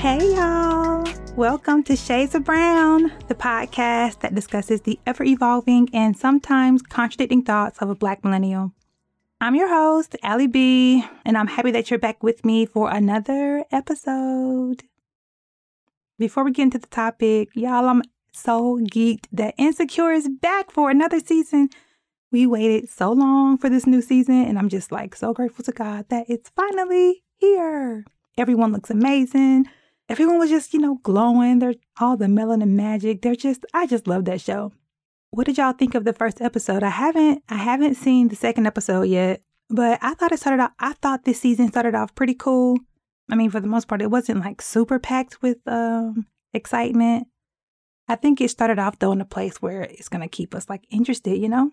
Hey, y'all. Welcome to Shades of Brown, the podcast that discusses the ever evolving and sometimes contradicting thoughts of a Black millennial. I'm your host, Allie B, and I'm happy that you're back with me for another episode. Before we get into the topic, y'all, I'm so geeked that Insecure is back for another season. We waited so long for this new season, and I'm just like so grateful to God that it's finally here. Everyone looks amazing. Everyone was just, you know, glowing. They're all the melanin magic. They're just, I just love that show. What did y'all think of the first episode? I haven't, I haven't seen the second episode yet, but I thought it started off, I thought this season started off pretty cool. I mean, for the most part, it wasn't like super packed with um, excitement. I think it started off though in a place where it's gonna keep us like interested, you know?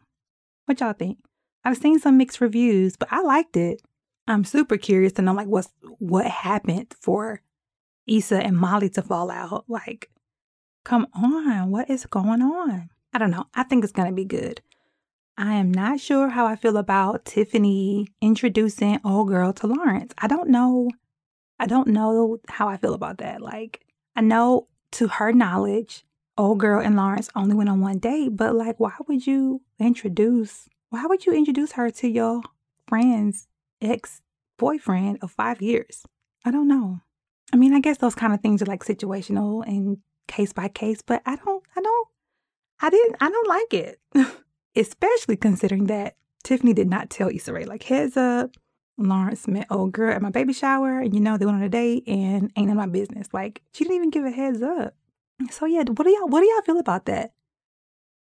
What y'all think? I've seen some mixed reviews, but I liked it. I'm super curious to know like what's what happened for Issa and Molly to fall out. Like, come on, what is going on? I don't know. I think it's gonna be good. I am not sure how I feel about Tiffany introducing old girl to Lawrence. I don't know. I don't know how I feel about that. Like, I know to her knowledge, old girl and Lawrence only went on one date, but like, why would you introduce, why would you introduce her to your friend's ex boyfriend of five years? I don't know. I mean, I guess those kind of things are like situational and case by case, but I don't, I don't, I didn't, I don't like it. Especially considering that Tiffany did not tell Issa Rae, like, heads up, Lawrence met old girl at my baby shower, and you know, they went on a date and ain't none of my business. Like, she didn't even give a heads up. So yeah, what do y'all what do y'all feel about that?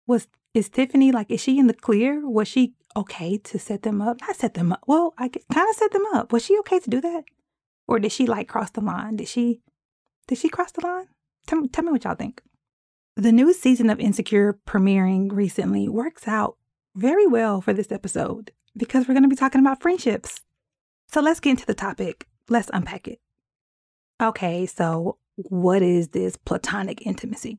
Was is Tiffany like is she in the clear? Was she okay to set them up? Not set them up. Well, I kind of set them up. Was she okay to do that? Or did she like cross the line? Did she did she cross the line? Tell me, tell me what y'all think. The new season of Insecure premiering recently works out very well for this episode because we're going to be talking about friendships. So let's get into the topic. Let's unpack it. Okay, so what is this platonic intimacy?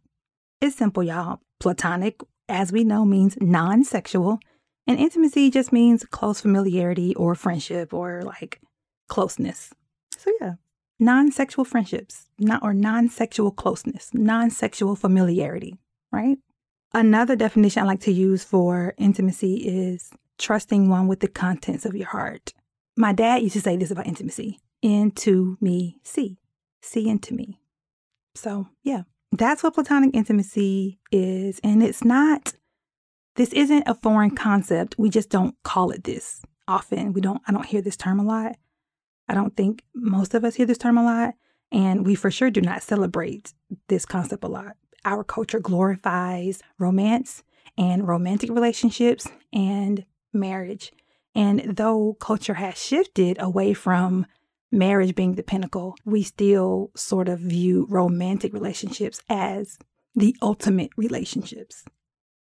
It's simple, y'all. Platonic, as we know, means non sexual, and intimacy just means close familiarity or friendship or like closeness. So, yeah, non sexual friendships, not, or non sexual closeness, non sexual familiarity, right? Another definition I like to use for intimacy is trusting one with the contents of your heart. My dad used to say this about intimacy into me, see, see into me. So, yeah, that's what platonic intimacy is. And it's not, this isn't a foreign concept. We just don't call it this often. We don't, I don't hear this term a lot. I don't think most of us hear this term a lot. And we for sure do not celebrate this concept a lot. Our culture glorifies romance and romantic relationships and marriage. And though culture has shifted away from marriage being the pinnacle, we still sort of view romantic relationships as the ultimate relationships.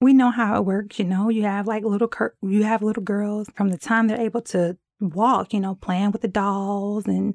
We know how it works, you know. You have like little cur- you have little girls from the time they're able to walk, you know, playing with the dolls and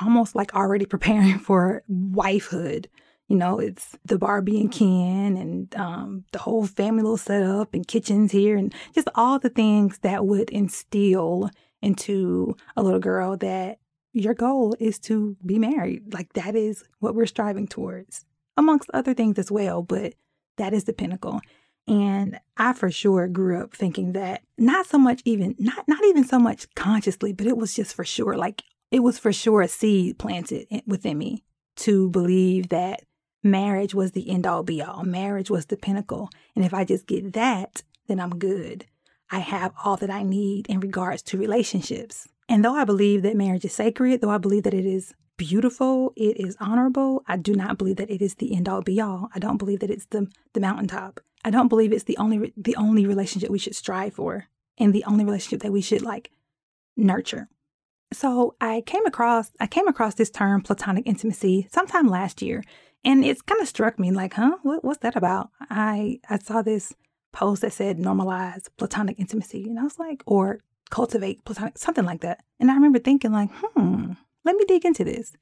almost like already preparing for wifehood. You know, it's the Barbie and Ken and um, the whole family little setup and kitchens here and just all the things that would instill into a little girl that your goal is to be married. Like that is what we're striving towards, amongst other things as well, but that is the pinnacle. And I for sure grew up thinking that not so much even not not even so much consciously, but it was just for sure like it was for sure a seed planted within me to believe that marriage was the end all be all. Marriage was the pinnacle. And if I just get that, then I'm good. I have all that I need in regards to relationships. And though I believe that marriage is sacred, though I believe that it is beautiful, it is honorable, I do not believe that it is the end all be all. I don't believe that it's the the mountaintop. I don't believe it's the only the only relationship we should strive for and the only relationship that we should like nurture. So I came across I came across this term platonic intimacy sometime last year and it's kind of struck me like, huh, what, what's that about? I I saw this post that said normalize platonic intimacy and I was like or cultivate platonic, something like that. And I remember thinking, like, hmm, let me dig into this.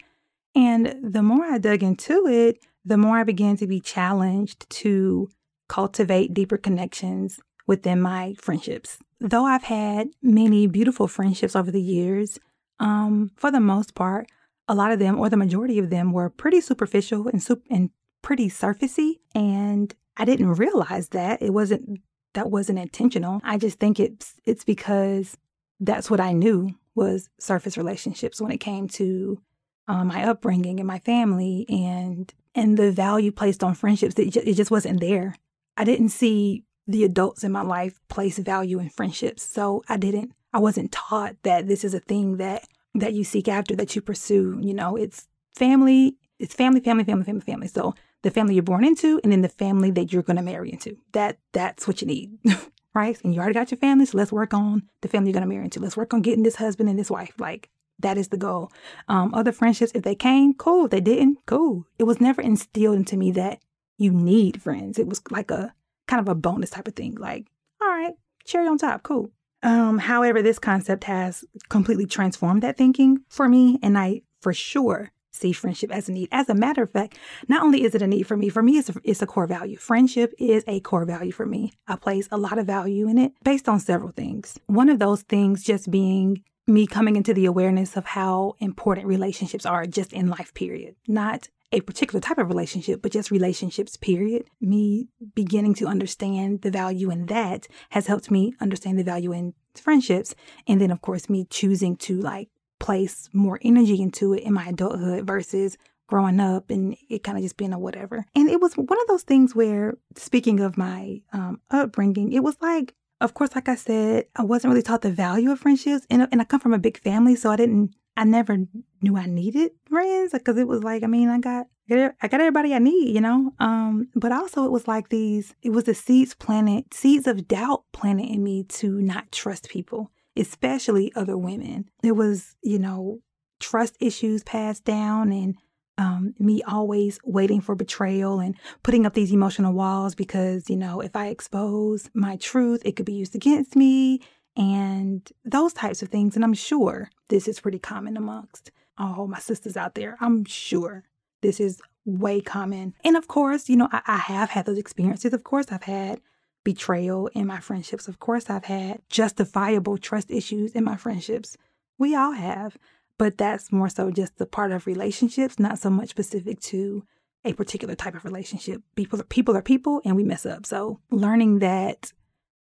And the more I dug into it, the more I began to be challenged to cultivate deeper connections within my friendships. Though I've had many beautiful friendships over the years, um, for the most part, a lot of them, or the majority of them, were pretty superficial and, and pretty surfacey. And I didn't realize that. It wasn't that wasn't intentional. I just think it's it's because that's what I knew was surface relationships when it came to um, my upbringing and my family and and the value placed on friendships. It, it just wasn't there. I didn't see the adults in my life place value in friendships, so I didn't. I wasn't taught that this is a thing that that you seek after, that you pursue. You know, it's family. It's family, family, family, family, family. So the family you're born into, and then the family that you're to marry into. That that's what you need. right? And you already got your family, so let's work on the family you're gonna marry into. Let's work on getting this husband and this wife. Like that is the goal. Um, other friendships, if they came, cool. If they didn't, cool. It was never instilled into me that you need friends. It was like a kind of a bonus type of thing. Like, all right, cherry on top, cool. Um, however, this concept has completely transformed that thinking for me, and I for sure see friendship as a need. As a matter of fact, not only is it a need for me, for me, it's a, it's a core value. Friendship is a core value for me. I place a lot of value in it based on several things. One of those things just being me coming into the awareness of how important relationships are just in life, period. Not a particular type of relationship, but just relationships, period. Me beginning to understand the value in that has helped me understand the value in friendships. And then, of course, me choosing to like place more energy into it in my adulthood versus growing up and it kind of just being a whatever. And it was one of those things where, speaking of my um, upbringing, it was like, of course, like I said, I wasn't really taught the value of friendships, and, and I come from a big family, so I didn't, I never knew I needed friends because it was like, I mean, I got. I got everybody I need, you know. Um, but also it was like these. It was the seeds planted, seeds of doubt planted in me to not trust people especially other women. It was, you know, trust issues passed down and um, me always waiting for betrayal and putting up these emotional walls because, you know, if I expose my truth, it could be used against me and those types of things. And I'm sure this is pretty common amongst all my sisters out there. I'm sure this is way common. And of course, you know, I, I have had those experiences. Of course, I've had betrayal in my friendships. Of course, I've had justifiable trust issues in my friendships. We all have, but that's more so just the part of relationships, not so much specific to a particular type of relationship. People, people are people, and we mess up. So learning that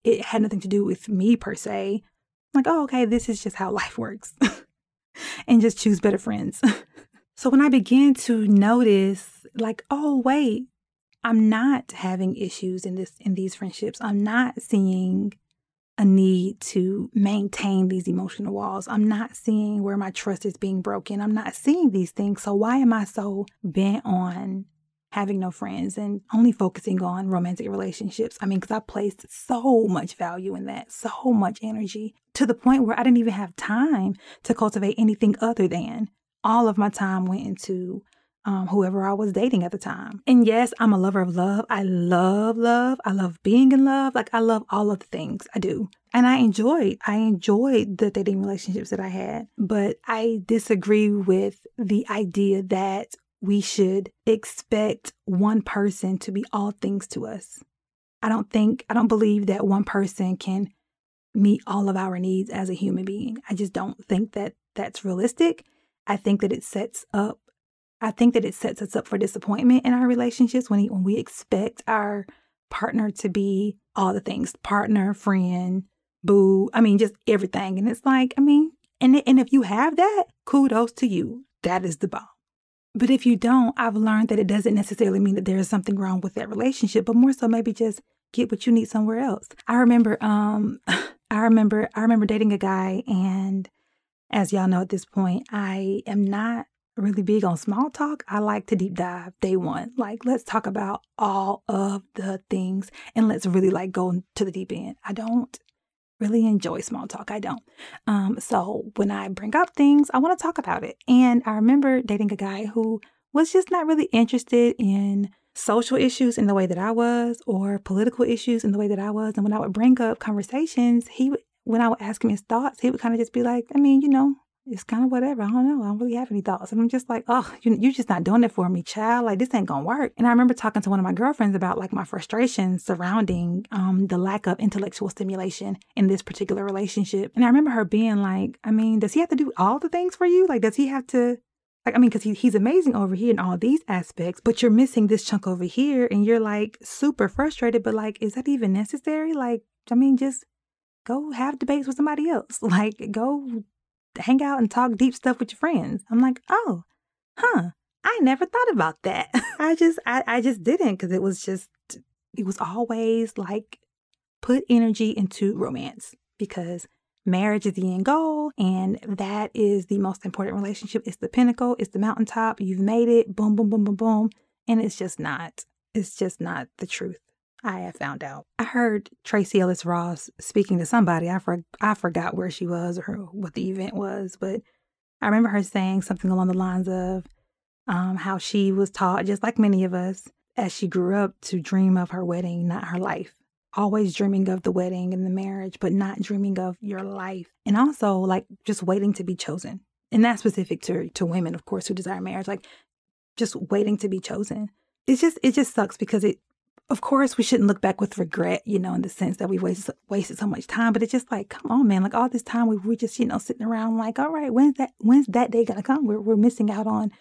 it had nothing to do with me per se, like, oh, okay, this is just how life works, and just choose better friends. so when I began to notice, like, oh, wait, I'm not having issues in this in these friendships. I'm not seeing a need to maintain these emotional walls. I'm not seeing where my trust is being broken. I'm not seeing these things. So why am I so bent on having no friends and only focusing on romantic relationships? I mean, because I placed so much value in that, so much energy to the point where I didn't even have time to cultivate anything other than all of my time went into um, whoever I was dating at the time. And yes, I'm a lover of love. I love love. I love being in love. Like I love all of the things I do. And I enjoyed, I enjoyed the dating relationships that I had. But I disagree with the idea that we should expect one person to be all things to us. I don't think, I don't believe that one person can meet all of our needs as a human being. I just don't think that that's realistic. I think that it sets up I think that it sets us up for disappointment in our relationships when, when we expect our partner to be all the things partner, friend, boo. I mean, just everything. And it's like, I mean, and, and if you have that, kudos to you. That is the bomb. But if you don't, I've learned that it doesn't necessarily mean that there is something wrong with that relationship, but more so maybe just get what you need somewhere else. I remember um I remember I remember dating a guy and as y'all know at this point, I am not really big on small talk. I like to deep dive day one. Like, let's talk about all of the things and let's really like go to the deep end. I don't really enjoy small talk. I don't. Um, so when I bring up things, I want to talk about it. And I remember dating a guy who was just not really interested in social issues in the way that I was or political issues in the way that I was. And when I would bring up conversations, he would, when I would ask him his thoughts, he would kind of just be like, I mean, you know, it's kind of whatever. I don't know. I don't really have any thoughts. And I'm just like, oh, you, you're just not doing it for me, child. Like, this ain't going to work. And I remember talking to one of my girlfriends about like my frustrations surrounding um, the lack of intellectual stimulation in this particular relationship. And I remember her being like, I mean, does he have to do all the things for you? Like, does he have to Like, I mean, because he, he's amazing over here in all these aspects, but you're missing this chunk over here and you're like super frustrated, but like, is that even necessary? Like, I mean, just go have debates with somebody else. Like, go hang out and talk deep stuff with your friends. I'm like, oh, huh. I never thought about that. I just, I, I just didn't because it was just, it was always like put energy into romance because marriage is the end goal and that is the most important relationship. It's the pinnacle, it's the mountaintop. You've made it, boom, boom, boom, boom, boom. And it's just not, it's just not the truth. I have found out. I heard Tracee Ellis Ross speaking to somebody. I, for, I forgot where she was or what the event was, but I remember her saying something along the lines of um, how she was taught, just like many of us, as she grew up, to dream of her wedding, not her life always dreaming of the wedding and the marriage, but not dreaming of your life. And also like just waiting to be chosen. And that's specific to to women, of course, who desire marriage, like just waiting to be chosen. It's just it just sucks because it of course we shouldn't look back with regret, you know, in the sense that we wasted wasted so much time. But it's just like, come on, man, like all this time we were just, you know, sitting around like, all right, when's that when's that day gonna come? We're we're missing out on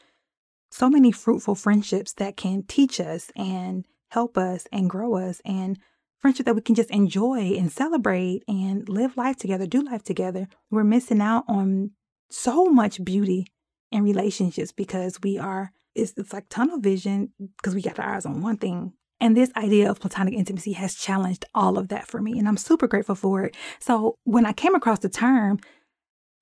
so many fruitful friendships that can teach us and help us and grow us and friendship that we can just enjoy and celebrate and live life together, do life together. We're missing out on so much beauty in relationships because we are, it's, it's like tunnel vision because we got our eyes on one thing. And this idea of platonic intimacy has challenged all of that for me. And I'm super grateful for it. So when I came across the term,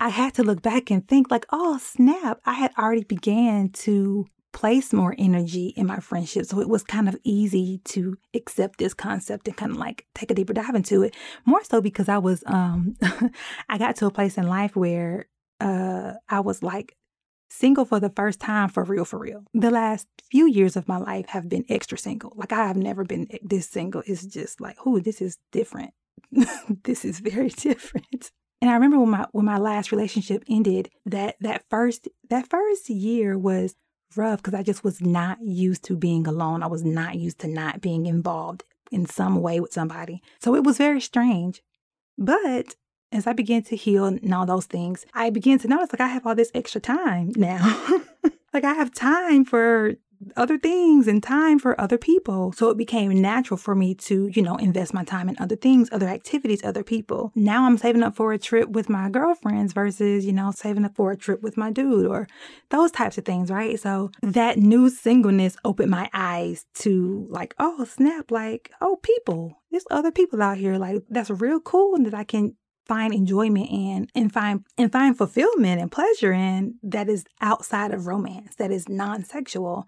I had to look back and think like, oh snap, I had already began to place more energy in my friendship. So it was kind of easy to accept this concept and kind of like take a deeper dive into it. More so because I was um I got to a place in life where uh I was like single for the first time for real for real. The last few years of my life have been extra single. Like I have never been this single. It's just like, oh, this is different. this is very different. And I remember when my when my last relationship ended, that that first that first year was rough because I just was not used to being alone. I was not used to not being involved in some way with somebody. So it was very strange. But as I began to heal and all those things, I began to notice like I have all this extra time now. like I have time for other things and time for other people. So it became natural for me to, you know, invest my time in other things, other activities, other people. Now I'm saving up for a trip with my girlfriends versus, you know, saving up for a trip with my dude or those types of things, right? So that new singleness opened my eyes to like, oh, snap, like, oh, people. There's other people out here like that's real cool and that I can find enjoyment in and find and find fulfillment and pleasure in that is outside of romance, that is non-sexual.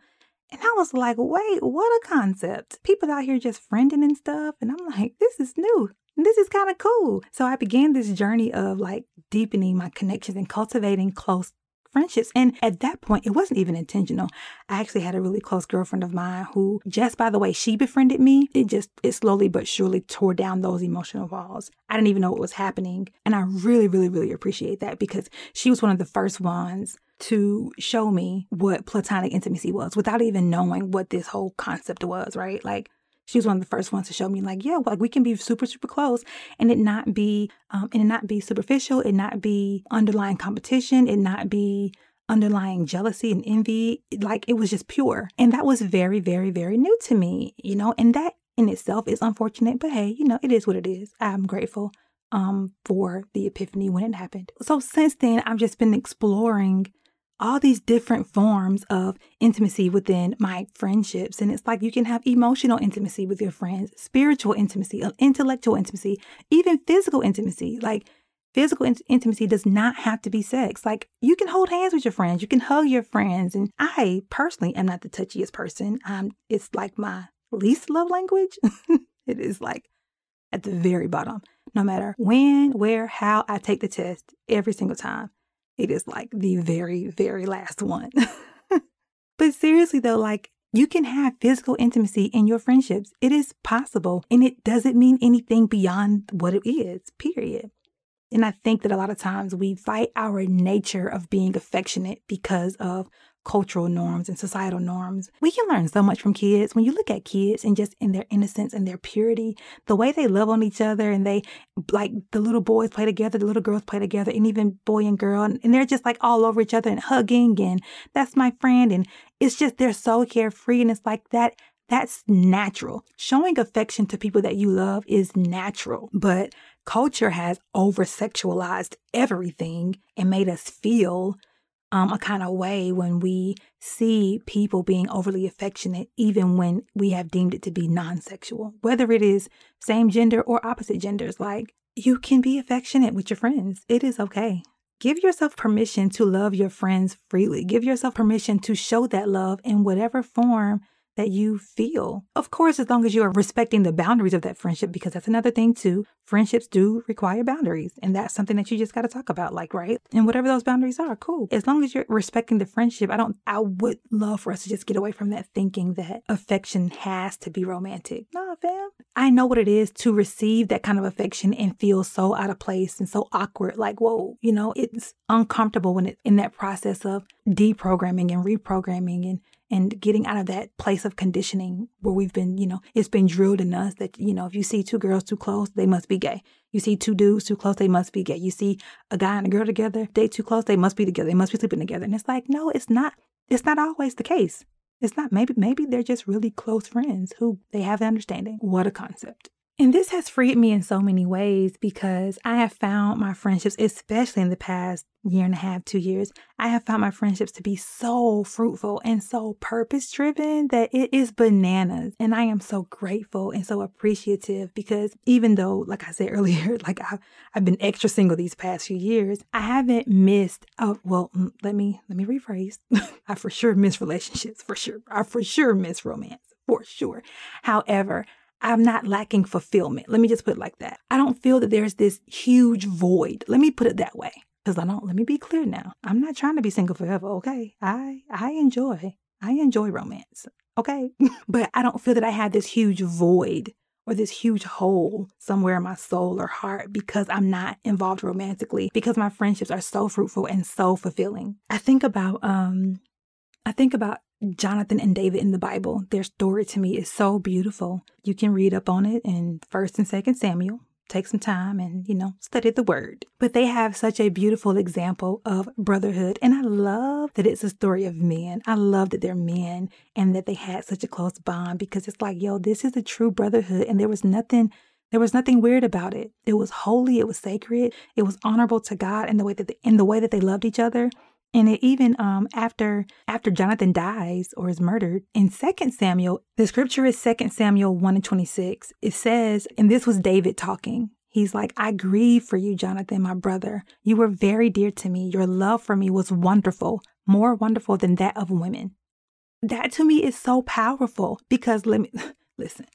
And I was like, wait, what a concept. People out here just friending and stuff. And I'm like, this is new. This is kind of cool. So I began this journey of like deepening my connections and cultivating close friendships. And at that point, it wasn't even intentional. I actually had a really close girlfriend of mine who, just by the way she befriended me, it just, it slowly but surely tore down those emotional walls. I didn't even know what was happening. And I really, really, really appreciate that because she was one of the first ones to show me what platonic intimacy was without even knowing what this whole concept was, right? Like she was one of the first ones to show me like, yeah, like we can be super, super close and it not be um and it not be superficial, it not be underlying competition, it not be underlying jealousy and envy. Like it was just pure. And that was very, very, very new to me, you know, and that in itself is unfortunate, but hey, you know, it is what it is. I'm grateful um for the epiphany when it happened. So since then I've just been exploring all these different forms of intimacy within my friendships. And it's like you can have emotional intimacy with your friends, spiritual intimacy, uh, intellectual intimacy, even physical intimacy. Like physical in- intimacy does not have to be sex. Like you can hold hands with your friends, you can hug your friends. And I personally am not the touchiest person. Um, it's like my least love language. it is like at the very bottom. No matter when, where, how I take the test, every single time it is like the very, very last one. but seriously, though, like you can have physical intimacy in your friendships. It is possible, and it doesn't mean anything beyond what it is, period. And I think that a lot of times we fight our nature of being affectionate because of cultural norms and societal norms. We can learn so much from kids. When you look at kids and just in their innocence and their purity, the way they love on each other and they like the little boys play together, the little girls play together, and even boy and girl, and, they're just like all over each other and hugging and that's my friend. And it's just they're so carefree and it's like that that's natural. Showing affection to people that you love is natural, but culture has over sexualized everything and made us feel um, a kind of way when we see people being overly affectionate, even when we have deemed it to be non sexual, whether it is same gender or opposite genders. Like, you can be affectionate with your friends, it is okay. Give yourself permission to love your friends freely. Give yourself permission to show that love in whatever form that you feel. Of course, as long as you are respecting the boundaries of that friendship, because that's another thing too. Friendships do require boundaries, and that's something that you just got to talk about, like, right? And whatever those boundaries are, cool. As long as you're respecting the friendship, I don't, I would love for us to just get away from that thinking that affection has to be romantic. Nah, fam. I know what it is to receive that kind of affection and feel so out of place and so awkward. Like, whoa, you know, it's uncomfortable when it's in that process of deprogramming and reprogramming and and getting out of that place of conditioning where we've been, you know, it's been drilled in us that, you know, if you see two girls too close, they must be gay. You see two dudes too close, they must be gay. You see a guy and a girl together, they too close, they must be together. They must be sleeping together. And it's like, no, it's not. It's not always the case. It's not. Maybe maybe they're just really close friends who they have an understanding. What a concept. And this has freed me in so many ways because I have found my friendships, especially in the past year and a half, two years, I have found my friendships to be so fruitful and so purpose driven that it is bananas. And I am so grateful and so appreciative because even though, like I said earlier, like I've, I've been extra single these past few years, I haven't missed, oh, well, mm, let me, let me rephrase. I for sure miss relationships, for sure. I for sure miss romance, for sure. However, I'm not lacking fulfillment. Let me just put it like that. I don't feel that there's this huge void. Let me put it that way. Because I don't, let me be clear now. I'm not trying to be single forever, okay? I I enjoy, I enjoy romance, okay? but I don't feel that I have this huge void or this huge hole somewhere in my soul or heart because I'm not involved romantically, because my friendships are so fruitful and so fulfilling. I think about um I think about Jonathan and David in the Bible. Their story to me is so beautiful. You can read up on it in 1st and 2nd Samuel. Take some time and, you know, study the word. But they have such a beautiful example of brotherhood. And I love that it's a story of men. I love that they're men and that they had such a close bond because it's like, yo, this is a true brotherhood. And there was nothing there was nothing weird about it. It was holy, it was sacred, it was honorable to God in the way that they, in the way that they loved each other. And it even um, after after Jonathan dies or is murdered in Second Samuel, the scripture is Second Samuel 1 and 26. It says, and this was David talking. He's like, I grieve for you, Jonathan, my brother. You were very dear to me. Your love for me was wonderful, more wonderful than that of women. That to me is so powerful because let me listen.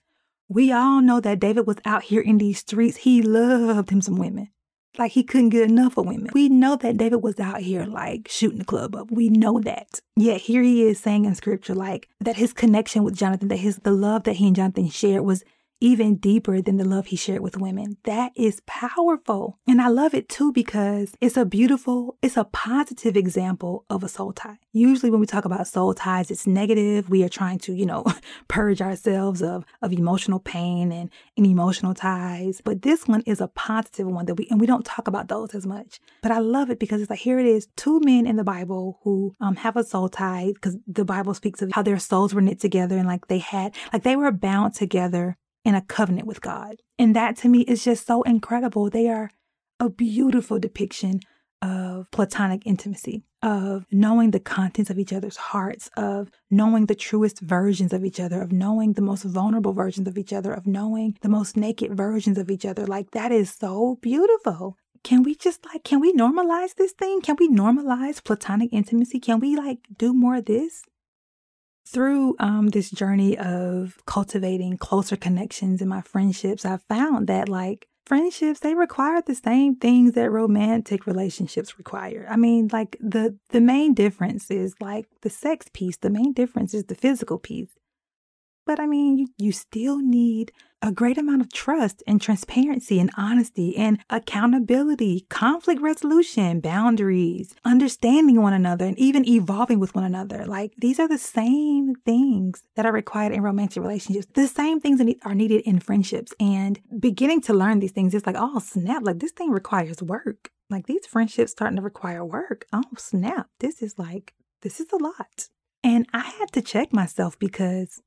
We all know that David was out here in these streets. He loved him some women like he couldn't get enough of women. We know that David was out here like shooting the club up. We know that. Yet here he is saying in scripture like that his connection with Jonathan, that his the love that he and Jonathan shared was even deeper than the love he shared with women. That is powerful. And I love it too because it's a beautiful, it's a positive example of a soul tie. Usually when we talk about soul ties, it's negative. We are trying to, you know, purge ourselves of, of emotional pain and, and emotional ties. But this one is a positive one that we, and we don't talk about those as much. But I love it because it's like, here it is, two men in the Bible who um, have a soul tie because the Bible speaks of how their souls were knit together and like they had, like they were bound together in a covenant with God. And that to me is just so incredible. They are a beautiful depiction of platonic intimacy, of knowing the contents of each other's hearts, of knowing the truest versions of each other, of knowing the most vulnerable versions of each other, of knowing the most naked versions of each other. Like that is so beautiful. Can we just like, can we normalize this thing? Can we normalize platonic intimacy? Can we like do more of this? Through um, this journey of cultivating closer connections in my friendships, I've found that like friendships they require the same things that romantic relationships require. I mean, like the the main difference is like the sex piece. The main difference is the physical piece. But I mean, you, you still need a great amount of trust and transparency and honesty and accountability, conflict resolution, boundaries, understanding one another, and even evolving with one another. Like these are the same things that are required in romantic relationships. The same things that are needed in friendships. And beginning to learn these things, it's like, oh, snap, like this thing requires work. Like these friendships starting to require work. Oh, snap. This is like, this is a lot. And I had to check myself because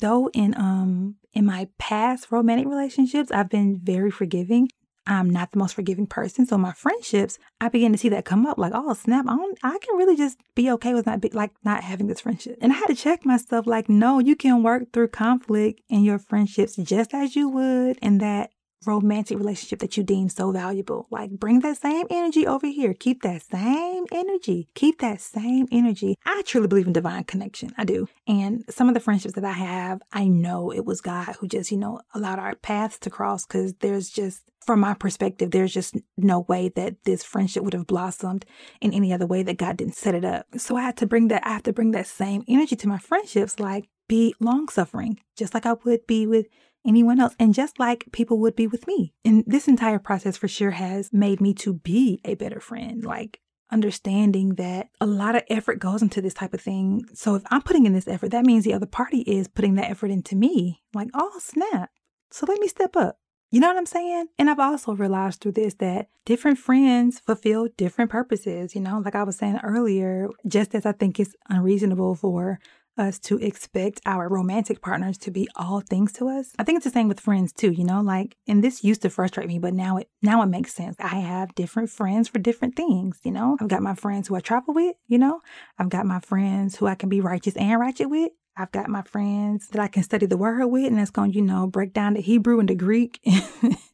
though in um in my past romantic relationships I've been very forgiving. I'm not the most forgiving person, so my friendships I begin to see that come up like, oh snap, I I can really just be okay with not be, like not having this friendship. And I had to check myself like, no, you can work through conflict in your friendships just as you would in that romantic relationship that you deem so valuable. Like, bring that same energy over here. Keep that same energy. Keep that same energy. I truly believe in divine connection. I do. And some of the friendships that I have, I know it was God who just, you know, allowed our paths to cross because there's just, from my perspective, there's just no way that this friendship would have blossomed in any other way that God didn't set it up. So I had to bring that, I have to bring that same energy to my friendships, like be long suffering, just like I would be with anyone else. And just like people would be with me. And this entire process for sure has made me to be a better friend. Like understanding that a lot of effort goes into this type of thing. So if I'm putting in this effort, that means the other party is putting that effort into me. Like, oh, snap. So let me step up. You know what I'm saying? And I've also realized through this that different friends fulfill different purposes. You know, like I was saying earlier, just as I think it's unreasonable for us to expect our romantic partners to be all things to us. I think it's the same with friends too, you know, like and this used to frustrate me, but now it now it makes sense. I have different friends for different things, you know. I've got my friends who I travel with, you know. I've got my friends who I can be righteous and ratchet with. I've got my friends that I can study the word with, and that's going to, you know, break down the Hebrew and the Greek.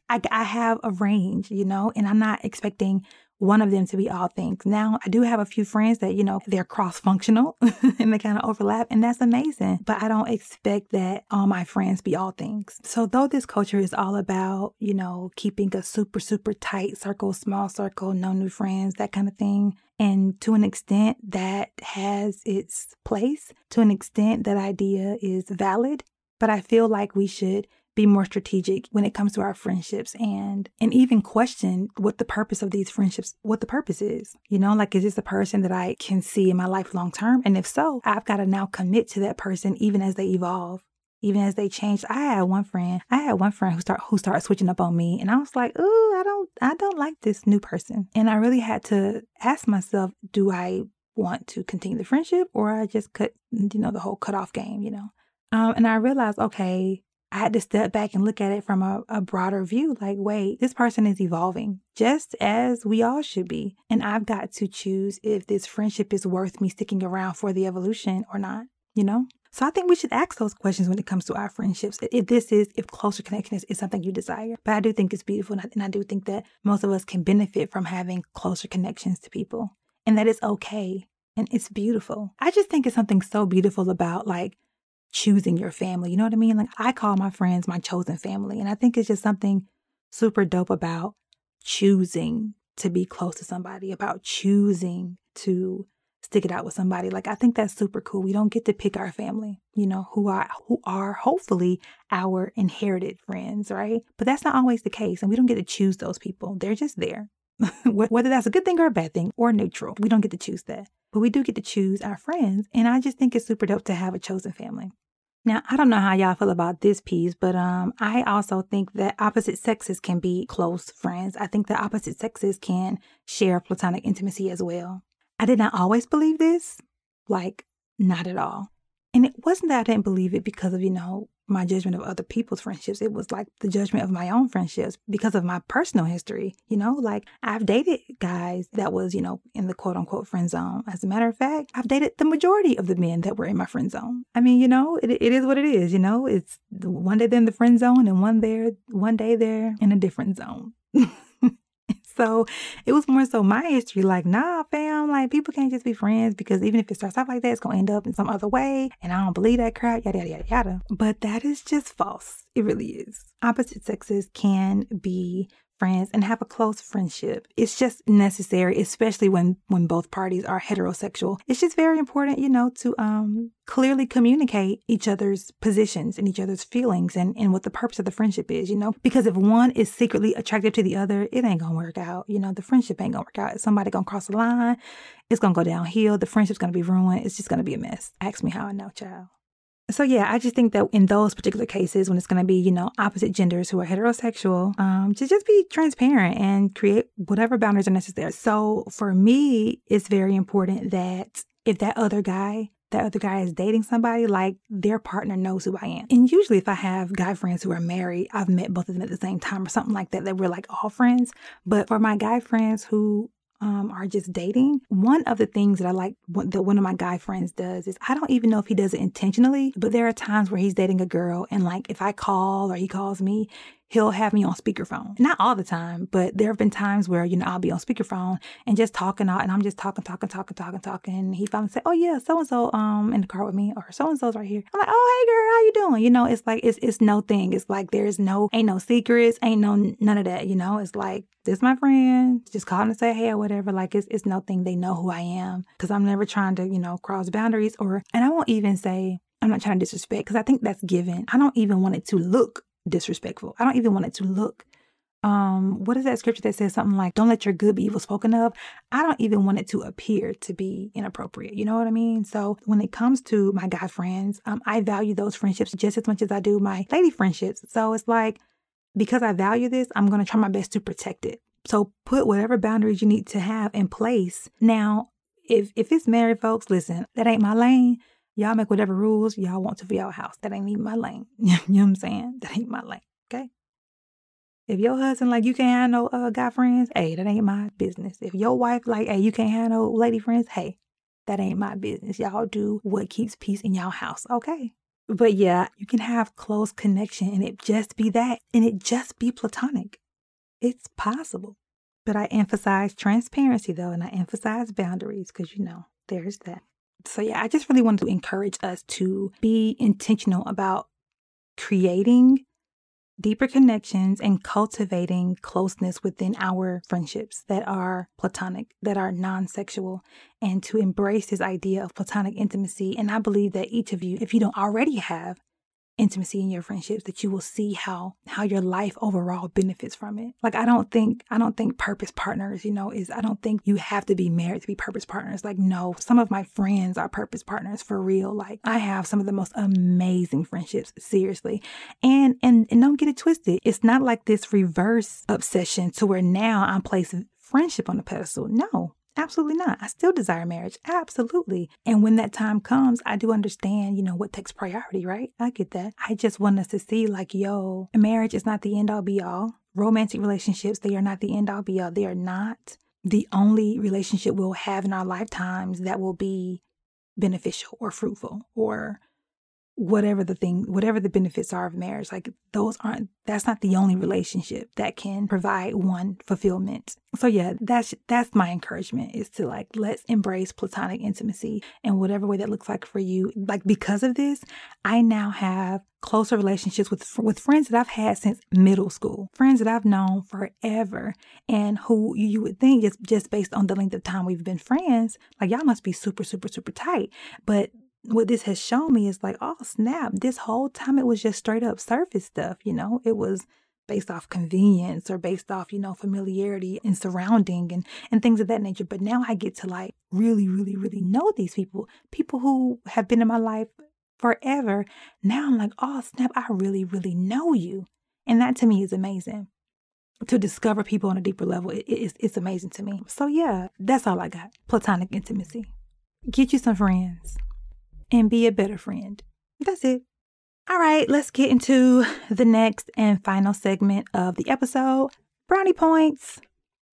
I, I have a range, you know, and I'm not expecting one of them to be all things. Now, I do have a few friends that, you know, they're cross functional and they kind of overlap, and that's amazing. But I don't expect that all my friends be all things. So, though this culture is all about, you know, keeping a super, super tight circle, small circle, no new friends, that kind of thing, and to an extent that has its place, to an extent that idea is valid. But I feel like we should be more strategic when it comes to our friendships and and even question what the purpose of these friendships what the purpose is you know like is this a person that i can see in my life long term? And if so i've got to now commit to that person even as they evolve even as they change. I had one friend i had one friend who start who started switching up on me and i was like oh i don't i don't like this new person. And i really had to ask myself do i want to continue the friendship or i just cut you know the whole cut off game you know? Um, and i realized okay I had to step back and look at it from a, a, broader view. Like, wait, this person is evolving just as we all should be. And I've got to choose if this friendship is worth me sticking around for the evolution or not, you know? So I think we should ask those questions when it comes to our friendships. If this is, if closer connection is, is something you desire. But I do think it's beautiful. And I, and I do think that most of us can benefit from having closer connections to people and that it's okay and it's beautiful. I just think it's something so beautiful about like choosing your family. You know what I mean? Like I call my friends my chosen family. And I think it's just something super dope about choosing to be close to somebody, about choosing to stick it out with somebody. Like I think that's super cool. We don't get to pick our family, you know, who are who are hopefully our inherited friends, right? But that's not always the case. And we don't get to choose those people. They're just there. Whether that's a good thing or a bad thing or neutral. We don't get to choose that. But we do get to choose our friends. And I just think it's super dope to have a chosen family. Now, I don't know how y'all feel about this piece, but um, I also think that opposite sexes can be close friends. I think that opposite sexes can share platonic intimacy as well. I did not always believe this, like, not at all. And it wasn't that I didn't believe it because of, you know, my judgment of other people's friendships. It was like the judgment of my own friendships because of my personal history. You know, like I've dated guys that was, you know, in the quote unquote friend zone. As a matter of fact, I've dated the majority of the men that were in my friend zone. I mean, you know, it, it is what it is. You know, it's one day they're in the friend zone and one there, one day they're in a different zone. So it was more so my history, like, nah, fam, like people can't just be friends because even if it starts off like that, it's gonna end up in some other way. And I don't believe that crap, yada, yada, yada, yada. But that is just false. It really is. Opposite sexes can be friends and have a close friendship. It's just necessary, especially when when both parties are heterosexual. It's just very important, you know, to um clearly communicate each other's positions and each other's feelings and, and what the purpose of the friendship is, you know? Because if one is secretly attracted to the other, it ain't gonna work out. You know, the friendship ain't gonna work out. If somebody gonna cross the line, it's gonna go downhill. The friendship's gonna be ruined. It's just gonna be a mess. Ask me how I know, child. So yeah, I just think that in those particular cases, when it's going to be you know opposite genders who are heterosexual, um, to just be transparent and create whatever boundaries are necessary. So for me, it's very important that if that other guy that other guy is dating somebody, like their partner knows who I am. And usually, if I have guy friends who are married, I've met both of them at the same time or something like that, that we're like all friends. But for my guy friends who um, are just dating, one of the things that I like that one of my guy friends does is I don't even know if he does it intentionally, but there are times where he's dating a girl and like if I call or he calls me, he'll have me on speakerphone. Not all the time, but there have been times where, you know, I'll be on speakerphone and just talking out and I'm just talking, talking, talking, talking, talking. And he finally say, Oh yeah, so and so um in the car with me or so and so's right here. I'm like, Oh hey girl, how you doing? You know, it's like it's it's no thing. It's like there's no ain't no secrets, ain't no none of that, you know. It's like this my friend, just calling to say hey or whatever. Like it's it's nothing. They know who I am. Cause I'm never trying to, you know, cross boundaries or and I won't even say I'm not trying to disrespect because I think that's given. I don't even want it to look disrespectful. I don't even want it to look um what is that scripture that says something like don't let your good be evil spoken of? I don't even want it to appear to be inappropriate you know what i mean? So when it comes to my guy friends um i value those friendships just as much as i do my lady friendships. So it's like because i value this i'm going to try my best to protect it. So put whatever boundaries you need to have in place. Now if if it's married folks listen that ain't my lane Y'all make whatever rules y'all want to for y'all house. That ain't even my lane. you know what I'm saying? That ain't my lane. Okay. If your husband like you can't have no uh, guy friends, hey, that ain't my business. If your wife like, hey, you can't have no lady friends, hey, that ain't my business. Y'all do what keeps peace in y'all house, okay? But yeah, you can have close connection and it just be that, and it just be platonic. It's possible. But I emphasize transparency though, and I emphasize boundaries because you know, there's that. So, yeah, I just really wanted to encourage us to be intentional about creating deeper connections and cultivating closeness within our friendships that are platonic, that are non sexual, and to embrace this idea of platonic intimacy. And I believe that each of you, if you don't already have intimacy in your friendships that you will see how how your life overall benefits from it. Like i don't think i don't think purpose partners you know is i don't think you have to be married to be purpose partners. Like no some of my friends are purpose partners for real. Like i have some of the most amazing friendships seriously. And and, and don't get it twisted. It's not like this reverse obsession to where now i'm placing friendship on the pedestal. No Absolutely not. I still desire marriage. Absolutely. And when that time comes, I do understand, you know, what takes priority, right? I get that. I just want us to see, like, yo, marriage is not the end all be all. Romantic relationships, they are not the end all be all. They are not the only relationship we'll have in our lifetimes that will be beneficial or fruitful or whatever the thing, whatever the benefits are of marriage, like those aren't, that's not the only relationship that can provide one fulfillment. So yeah, that's, that's my encouragement is to like, let's embrace platonic intimacy in whatever way that looks like for you. Like because of this, I now have closer relationships with with friends that I've had since middle school, friends that I've known forever, and who you would think just just based on the length of time we've been friends, like y'all must be super super super tight. But what this has shown me is like, oh snap, this whole time it was just straight up surface stuff, you know? It was based off convenience or based off, you know, familiarity and surrounding and, and things of that nature. But now I get to like really, really, really know these people, people who have been in my life forever. Now I'm like, oh snap, I really, really know you. And that to me is amazing. To discover people on a deeper level, it, it's, it's amazing to me. So yeah, that's all I got. Platonic intimacy. Get you some friends and be a better friend. That's it. All right, let's get into the next and final segment of the episode Brownie Points.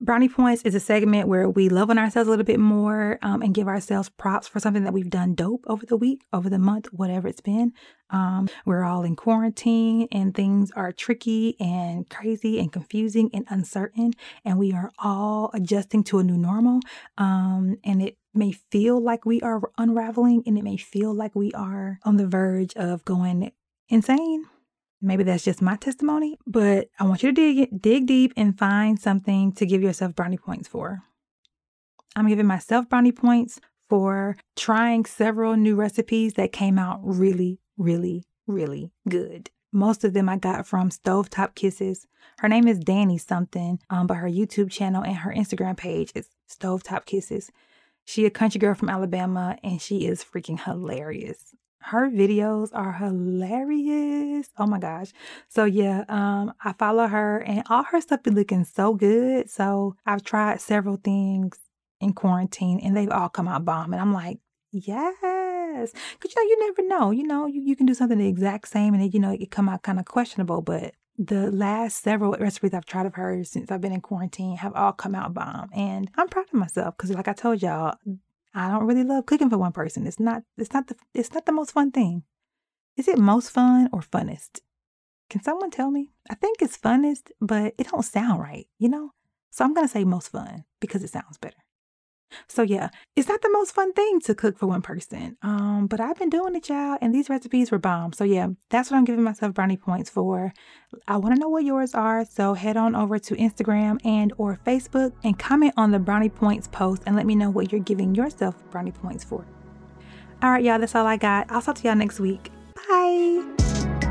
Brownie Points is a segment where we love on ourselves a little bit more um, and give ourselves props for something that we've done dope over the week, over the month, whatever it's been. Um, we're all in quarantine and things are tricky and crazy and confusing and uncertain, and we are all adjusting to a new normal. Um, and it may feel like we are unraveling and it may feel like we are on the verge of going insane. Maybe that's just my testimony, but I want you to dig dig deep and find something to give yourself brownie points for. I'm giving myself brownie points for trying several new recipes that came out really, really, really good. Most of them I got from Stovetop Kisses. Her name is Danny something, um, but her YouTube channel and her Instagram page is Stovetop Kisses. She a country girl from Alabama and she is freaking hilarious. Her videos are hilarious. Oh my gosh. So yeah, um, I follow her and all her stuff be looking so good. So I've tried several things in quarantine and they've all come out bomb. And I'm like, yes. Cause you know, you never know. You know, you, you can do something the exact same and it, you know, it come out kind of questionable. But the last several recipes I've tried of hers since I've been in quarantine have all come out bomb. And I'm proud of myself because like I told y'all, I don't really love cooking for one person. It's not it's not the it's not the most fun thing. Is it most fun or funnest? Can someone tell me? I think it's funnest, but it don't sound right, you know? So I'm gonna say most fun because it sounds better. So yeah, it's not the most fun thing to cook for one person. Um, but I've been doing it, y'all, and these recipes were bomb. So yeah, that's what I'm giving myself brownie points for. I want to know what yours are, so head on over to Instagram and or Facebook and comment on the brownie points post and let me know what you're giving yourself brownie points for. All right, y'all, that's all I got. I'll talk to y'all next week. Bye.